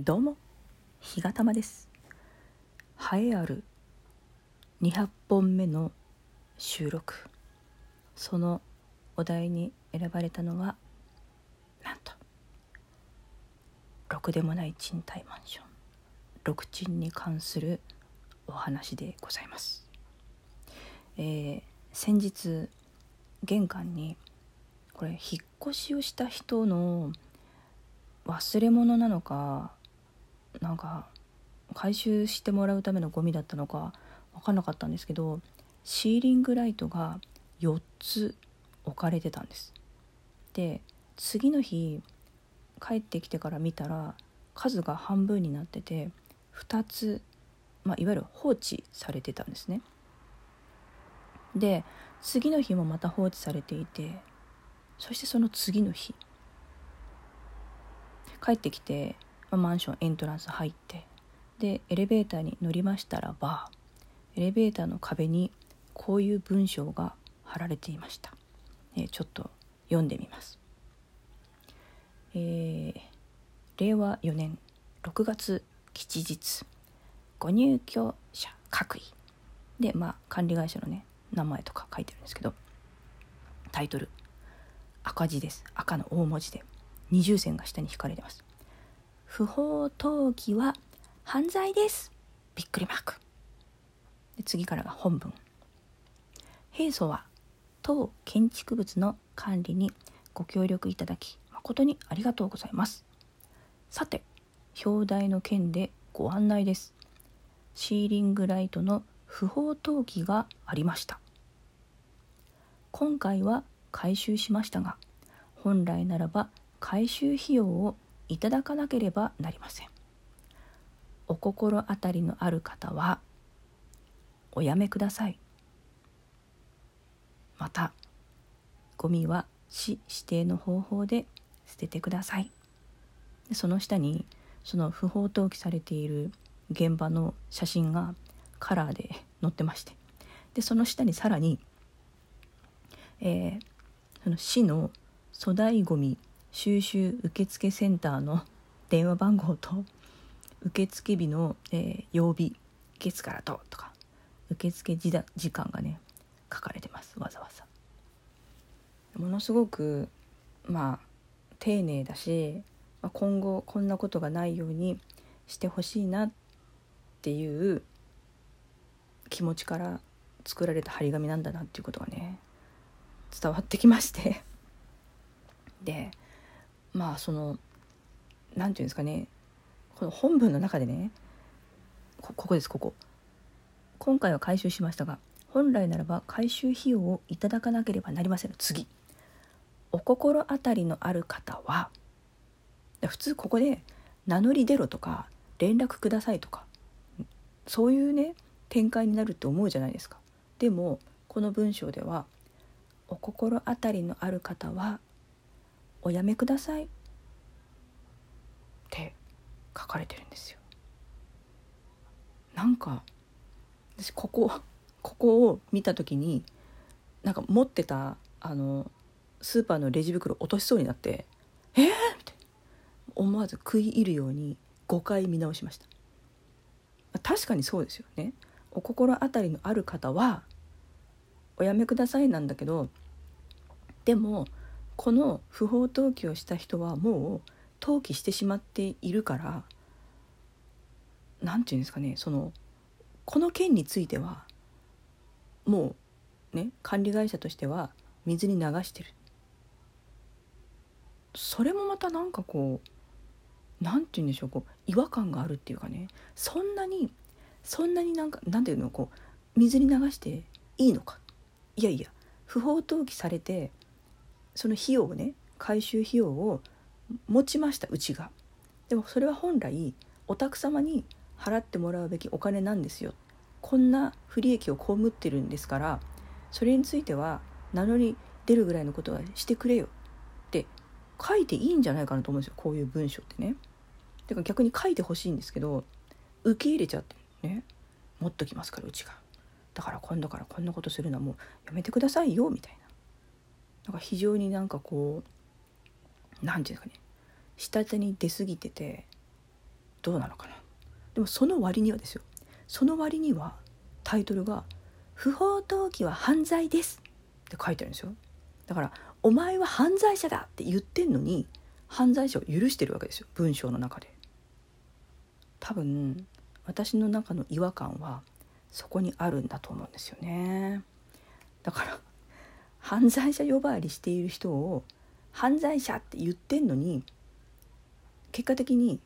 どうも、ひがたまです。栄えある200本目の収録。そのお題に選ばれたのは、なんと、ろくでもない賃貸マンション、六賃に関するお話でございます。えー先日、玄関に、これ、引っ越しをした人の忘れ物なのかなんか回収してもらうためのゴミだったのか分かんなかったんですけどシーリングライトが4つ置かれてたんです。で次の日帰ってきてから見たら数が半分になってて2つ、まあ、いわゆる放置されてたんですね。で次の日もまた放置されていてそしてその次の日帰ってきて、まマンションエントランス入ってでエレベーターに乗りましたらばエレベーターの壁にこういう文章が貼られていました、えちょっと読んでみます、えー令和4年6月吉日。ご入居者各位。でまあ管理会社のね名前とか書いてるんですけどタイトル。赤字です。赤の大文字で。二重線が下に引かれてます。不法投棄は犯罪です。びっくりマーク。で次からが本文。平素は当建築物の管理にご協力いただき誠にありがとうございます。さて表題の件でご案内です。シーリングライトの不法投棄がありました。今回は回収しましたが本来ならば回収費用をいただかなければなりません。お心当たりのある方はおやめください。またゴミは市指定の方法で捨ててください。その下にその不法投棄されている現場の写真がカラーで載ってまして。でその下にさらに、えーその市の粗大ごみ収集受付センターの 電話番号と受付日の、えー曜日いつからととか受付時だ時間がね書かれてますわざわざ。ものすごくまあ丁寧だし、まあ、今後こんなことがないようにしてほしいなっていう気持ちから作られた張り紙なんだなっていうことがね伝わってきまして。でまあその何て言うんですかね。この本文の中でねここですここ。今回は回収しましたが本来ならば回収費用をいただかなければなりません。次。お心当たりのある方は普通ここで名乗り出ろとか連絡くださいとかそういうね展開になるって思うじゃないですか。でもこの文章ではお心当たりのある方はおやめください。って書かれてるんですよ。なんか私ここここを見た時になんか持ってたあのスーパーのレジ袋落としそうになって「えー!」って思わず食い入るように5回見直しました。確かにそうですよね。お心当たりのある方はおやめくださいなんだけどでもこの不法投棄をした人はもう投棄してしまっているから何て言うんですかねそのこの件についてはもうね管理会社としては水に流してる。それもまたなんかこう何て言うんでしょうこう違和感があるっていうかねそんなにそんなになんかなんていうのこう水に流していいのか。いやいや不法投棄されてその費用をね回収費用を持ちましたうちが。でもそれは本来お宅様に払ってもらうべきお金なんですよ。こんな不利益を被ってるんですからそれについては名乗り出るぐらいのことはしてくれよ。って書いていいんじゃないかなと思うんですよこういう文章ってね。てか逆に書いてほしいんですけど受け入れちゃってね持っときますからうちが。だから今度からこんなことするのはもうやめてくださいよみたいな。なんか非常になんかこう何て言うんですかね。下手に出過ぎててどうなのかな。でもその割にはですよ。その割にはタイトルが「不法投棄は犯罪です」って書いてあるんですよ。だから「お前は犯罪者だ」って言ってんのに犯罪者を許してるわけですよ。文章の中で。多分私の中の違和感はそこにあるんだと思うんですよね。犯罪者呼ばわりしている人を犯罪者って言ってんのに結果的に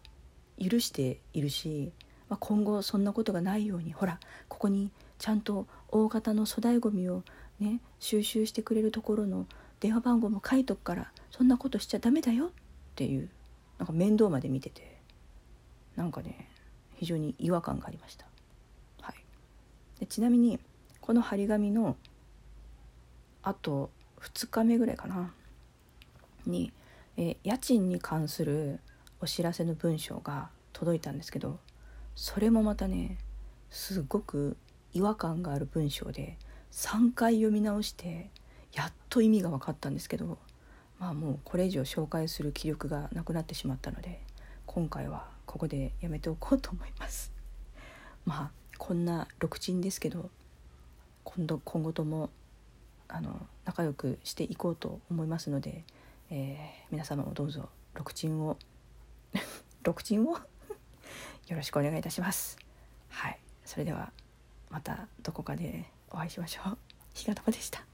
許しているし、まあ、今後そんなことがないようにほらここにちゃんと大型の粗大ごみをね収集してくれるところの電話番号も書いとくからそんなことしちゃダメだよっていうなんか面倒まで見ててなんかね非常に違和感がありました。はい、でちなみにこの張り紙のあと2日目ぐらいかな。に、え家賃に関するお知らせの文章が届いたんですけどそれもまたねすごく違和感がある文章で3回読み直してやっと意味が分かったんですけどまあもうこれ以上紹介する気力がなくなってしまったので今回はここでやめておこうと思います。まあこんな六鎮ですけど今度今後ともあの仲良くしていこうと思いますので、えー、皆様もどうぞ六鎮を六鎮を？よろしくお願いいたします。はい。それではまたどこかでお会いしましょう。日がたまでした。